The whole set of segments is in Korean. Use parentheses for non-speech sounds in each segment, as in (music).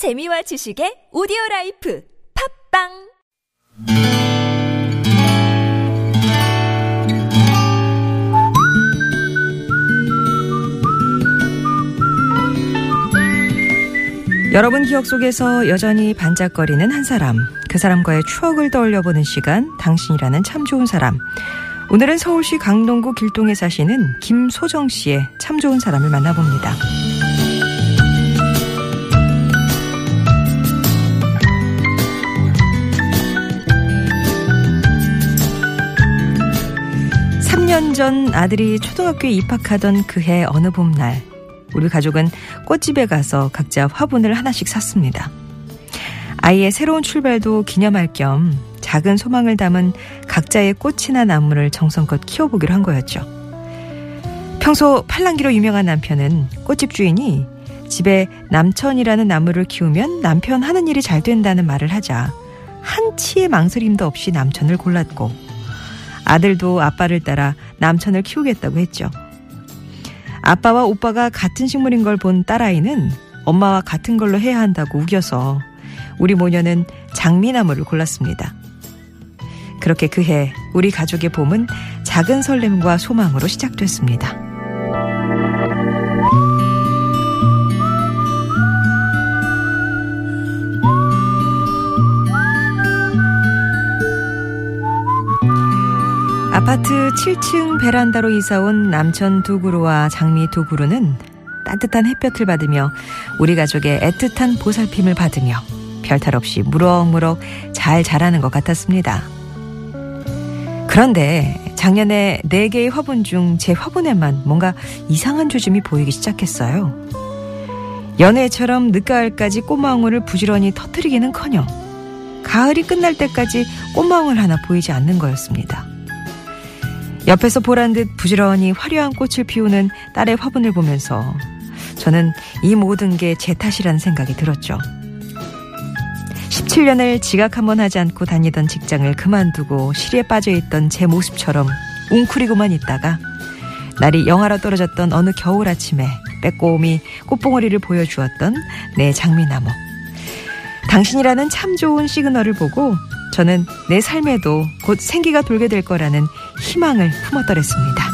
재미와 지식의 오디오 life 팟빵 여러분 기억 속에서 여전히 반짝거리는 한 사람, 그 사람과의 추억을 떠올려보는 시간, 당신이라는 참 좋은 사람. 오늘은 서울시 강동구 길동에 사시는 김소정 씨의 참 좋은 사람을 만나봅니다. 삼년전 아들이 초등학교에 입학하던 그해 어느 봄날, 우리 가족은 꽃집에 가서 각자 화분을 하나씩 샀습니다. 아이의 새로운 출발도 기념할 겸 작은 소망을 담은 각자의 꽃이나 나무를 정성껏 키워보기로 한 거였죠. 평소 팔랑기로 유명한 남편은 꽃집 주인이 집에 남천이라는 나무를 키우면 남편 하는 일이 잘 된다는 말을 하자 한치의 망설임도 없이 남천을 골랐고 아들도 아빠를 따라 남천을 키우겠다고 했죠. 아빠와 오빠가 같은 식물인 걸 본 딸아이는 엄마와 같은 걸로 해야 한다고 우겨서 우리 모녀는 장미나무를 골랐습니다. 그렇게 그해 우리 가족의 봄은 작은 설렘과 소망으로 시작됐습니다. 7층 베란다로 이사 온 남천 두 그루와 장미 두 그루는 따뜻한 햇볕을 받으며 우리 가족의 애틋한 보살핌을 받으며 별탈 없이 무럭무럭 잘 자라는 것 같았습니다. 그런데 작년에 4개의 화분 중 제 화분에만 뭔가 이상한 조짐이 보이기 시작했어요. 연애처럼 늦가을까지 꽃망울을 부지런히 터뜨리기는 커녕 가을이 끝날 때까지 꽃망울 하나 보이지 않는 거였습니다. 옆에서 보란 듯 부지런히 화려한 꽃을 피우는 딸의 화분을 보면서 저는 이 모든 게 제 탓이라는 생각이 들었죠. 17년을 지각 한 번 하지 않고 다니던 직장을 그만두고 실에 빠져 있던 제 모습처럼 웅크리고만 있다가 날이 영하로 떨어졌던 어느 겨울 아침에 빼꼼히 꽃봉오리를 보여주었던 내 장미나무. 당신이라는 참 좋은 시그널을 보고 저는 내 삶에도 곧 생기가 돌게 될 거라는 희망을 품었더랬습니다.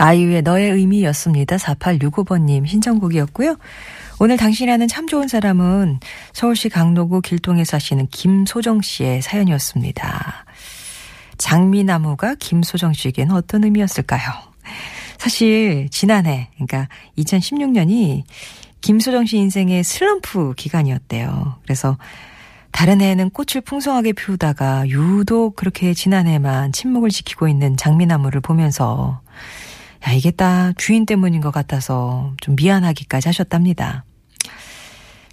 아이유의 너의 의미였습니다. 4865번님 신청곡이었고요. 오늘 당신이라는 참 좋은 사람은 서울시 강로구 길동에 사시는 김소정 씨의 사연이었습니다. 장미나무가 김소정 씨에게는 어떤 의미였을까요? 사실 지난해 그러니까 2016년이 김소정 씨 인생의 슬럼프 기간이었대요. 그래서 다른 해에는 꽃을 풍성하게 피우다가 유독 그렇게 지난해만 침묵을 지키고 있는 장미나무를 보면서 야, 이게 딱 주인 때문인 것 같아서 좀 미안하기까지 하셨답니다.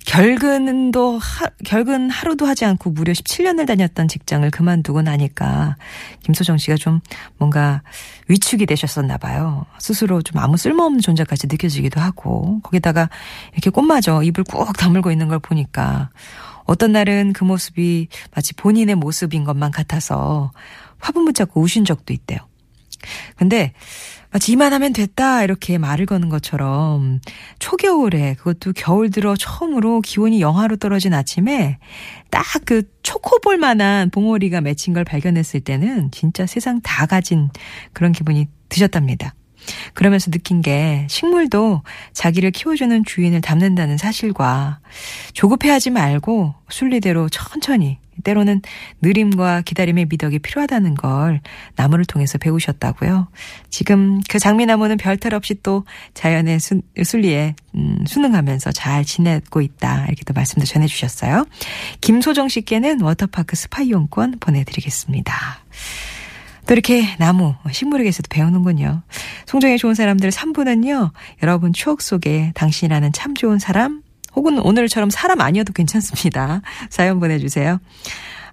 결근도, 하, 결근 하루도 하지 않고 무려 17년을 다녔던 직장을 그만두고 나니까 김소정 씨가 좀 뭔가 위축이 되셨었나 봐요. 스스로 좀 아무 쓸모없는 존재까지 느껴지기도 하고 거기다가 이렇게 꽃마저 입을 꾹 다물고 있는 걸 보니까 어떤 날은 그 모습이 마치 본인의 모습인 것만 같아서 화분 붙잡고 우신 적도 있대요. 근데 마치 이만하면 됐다 이렇게 말을 거는 것처럼 초겨울에 그것도 겨울 들어 처음으로 기온이 영하로 떨어진 아침에 딱 그 초코볼 만한 봉오리가 맺힌 걸 발견했을 때는 진짜 세상 다 가진 그런 기분이 드셨답니다. 그러면서 느낀 게 식물도 자기를 키워주는 주인을 닮는다는 사실과 조급해하지 말고 순리대로 천천히 때로는 느림과 기다림의 미덕이 필요하다는 걸 나무를 통해서 배우셨다고요. 지금 그 장미나무는 별탈 없이 또 자연의 수, 순리에 음, 순응하면서 잘 지내고 있다 이렇게 또 말씀도 전해주셨어요. 김소정 씨께는 워터파크 스파 이용권 보내드리겠습니다. 또 이렇게 나무, 식물에게서도 배우는군요. 송정의 좋은 사람들 3부는요, 여러분 추억 속에 당신이라는 참 좋은 사람, 혹은 오늘처럼 사람 아니어도 괜찮습니다. (laughs) 사연 보내주세요.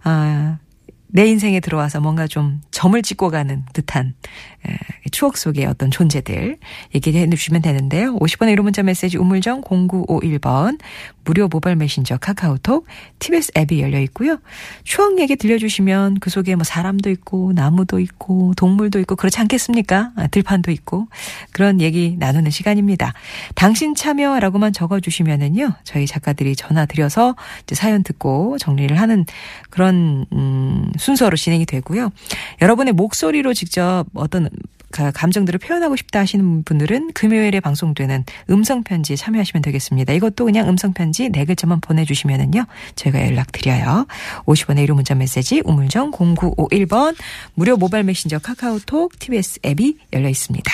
아, 내 인생에 들어와서 뭔가 좀 점을 찍고 가는 듯한 추억 속의 어떤 존재들 얘기해 주시면 되는데요. 50번의 1호 문자 메시지 우물정 0951번 무료 모바일 메신저 카카오톡 TBS 앱이 열려 있고요. 추억 얘기 들려주시면 그 속에 뭐 사람도 있고 나무도 있고 동물도 있고 그렇지 않겠습니까? 아, 들판도 있고 그런 얘기 나누는 시간입니다. 당신 참여라고만 적어주시면은요 저희 작가들이 전화 드려서 사연 듣고 정리를 하는 그런 음, 순서로 진행이 되고요. 여러분의 목소리로 직접 어떤 감정들을 표현하고 싶다 하시는 분들은 금요일에 방송되는 음성편지 참여하시면 되겠습니다. 이것도 그냥 음성편지 네 글자만 보내주시면은요. 저희가 연락드려요. 50원의 1호 문자 메시지 우물정 0951번 무료 모바일 메신저 카카오톡 TBS 앱이 열려 있습니다.